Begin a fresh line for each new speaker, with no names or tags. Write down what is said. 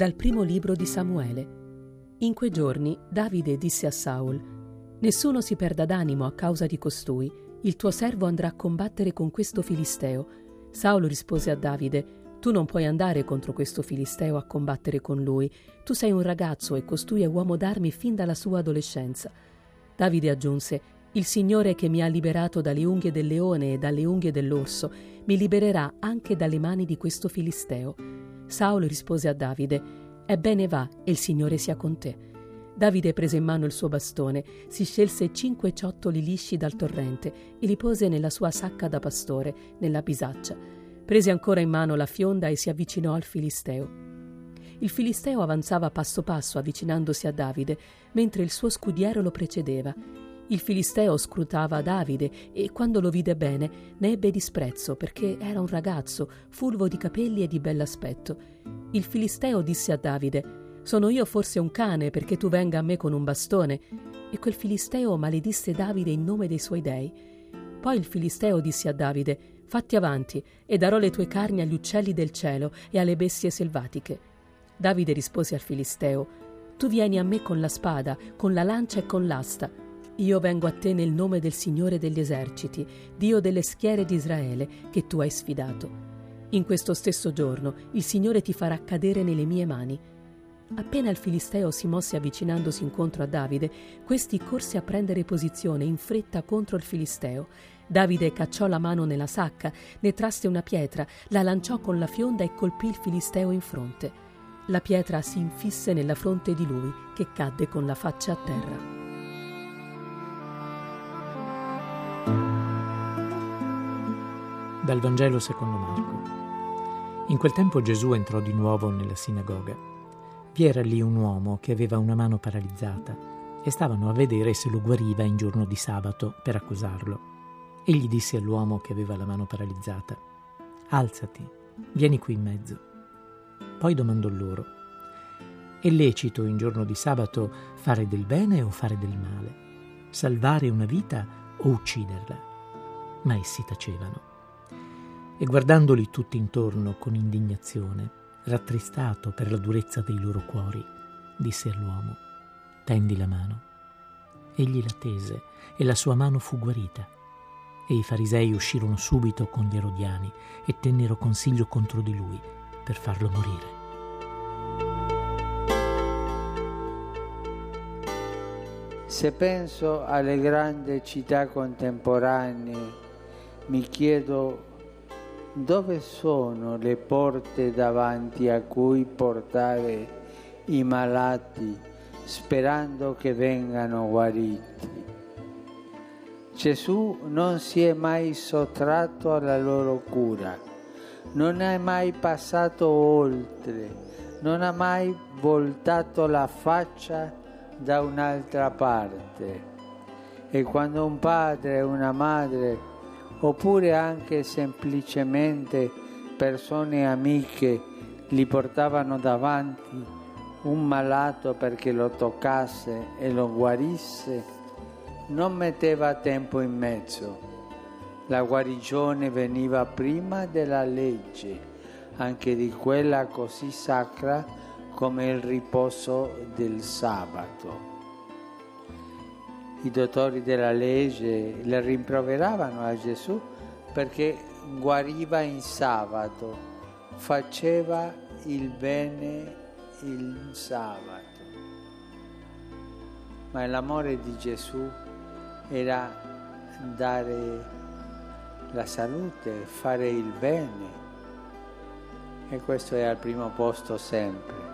Dal primo libro di Samuele. In quei giorni Davide disse a Saul, Nessuno si perda d'animo a causa di costui, il tuo servo andrà a combattere con questo filisteo. Saulo rispose a Davide, tu non puoi andare contro questo filisteo a combattere con lui, tu sei un ragazzo e costui è uomo d'armi fin dalla sua adolescenza. Davide aggiunse, il Signore che mi ha liberato dalle unghie del leone e dalle unghie dell'orso, mi libererà anche dalle mani di questo filisteo. Saulo rispose a Davide, Ebbene va, e il Signore sia con te. Davide prese in mano il suo bastone, si scelse cinque ciottoli lisci dal torrente e li pose nella sua sacca da pastore, nella bisaccia Prese ancora in mano la fionda e si avvicinò al Filisteo. Il Filisteo avanzava passo passo avvicinandosi a Davide, mentre il suo scudiero lo precedeva. Il Filisteo scrutava Davide e quando lo vide bene ne ebbe disprezzo perché era un ragazzo, fulvo di capelli e di bell'aspetto. Il Filisteo disse a Davide: Sono io forse un cane perché tu venga a me con un bastone? E quel Filisteo maledisse Davide in nome dei suoi dei. Poi il Filisteo disse a Davide: Fatti avanti, e darò le tue carni agli uccelli del cielo e alle bestie selvatiche. Davide rispose al Filisteo, Tu vieni a me con la spada, con la lancia e con l'asta. Io vengo a te nel nome del Signore degli eserciti, Dio delle schiere di Israele, che tu hai sfidato. In questo stesso giorno il Signore ti farà cadere nelle mie mani. Appena il Filisteo si mosse avvicinandosi incontro a Davide, questi corse a prendere posizione in fretta contro il Filisteo Davide cacciò la mano nella sacca, ne trasse una pietra, la lanciò con la fionda e colpì il filisteo in fronte. La pietra si infisse nella fronte di lui, che cadde con la faccia a terra.
Dal Vangelo secondo Marco. In quel tempo Gesù entrò di nuovo nella sinagoga. Vi era lì un uomo che aveva una mano paralizzata e stavano a vedere se lo guariva in giorno di sabato per accusarlo. Egli disse all'uomo che aveva la mano paralizzata, Alzati, vieni qui in mezzo. Poi domandò loro, è lecito in giorno di sabato fare del bene o fare del male? Salvare una vita o ucciderla? Ma essi tacevano. E guardandoli tutti intorno con indignazione, rattristato per la durezza dei loro cuori, disse all'uomo, tendi la mano. Egli la tese e la sua mano fu guarita e i farisei uscirono subito con gli erodiani e tennero consiglio contro di lui per farlo morire.
Se penso alle grandi città contemporanee, mi chiedo dove sono le porte davanti a cui portare i malati sperando che vengano guariti. Gesù non si è mai sottratto alla loro cura, non è mai passato oltre, non ha mai voltato la faccia da un'altra parte. E quando un padre e una madre, oppure anche semplicemente persone amiche, gli portavano davanti un malato perché lo toccasse e lo guarisse, non metteva tempo in mezzo. La guarigione veniva prima della legge, anche di quella così sacra come il riposo del sabato. I dottori della legge le rimproveravano a Gesù perché guariva in sabato, faceva il bene il sabato. Ma l'amore di Gesù era dare la salute, fare il bene e questo è al primo posto sempre.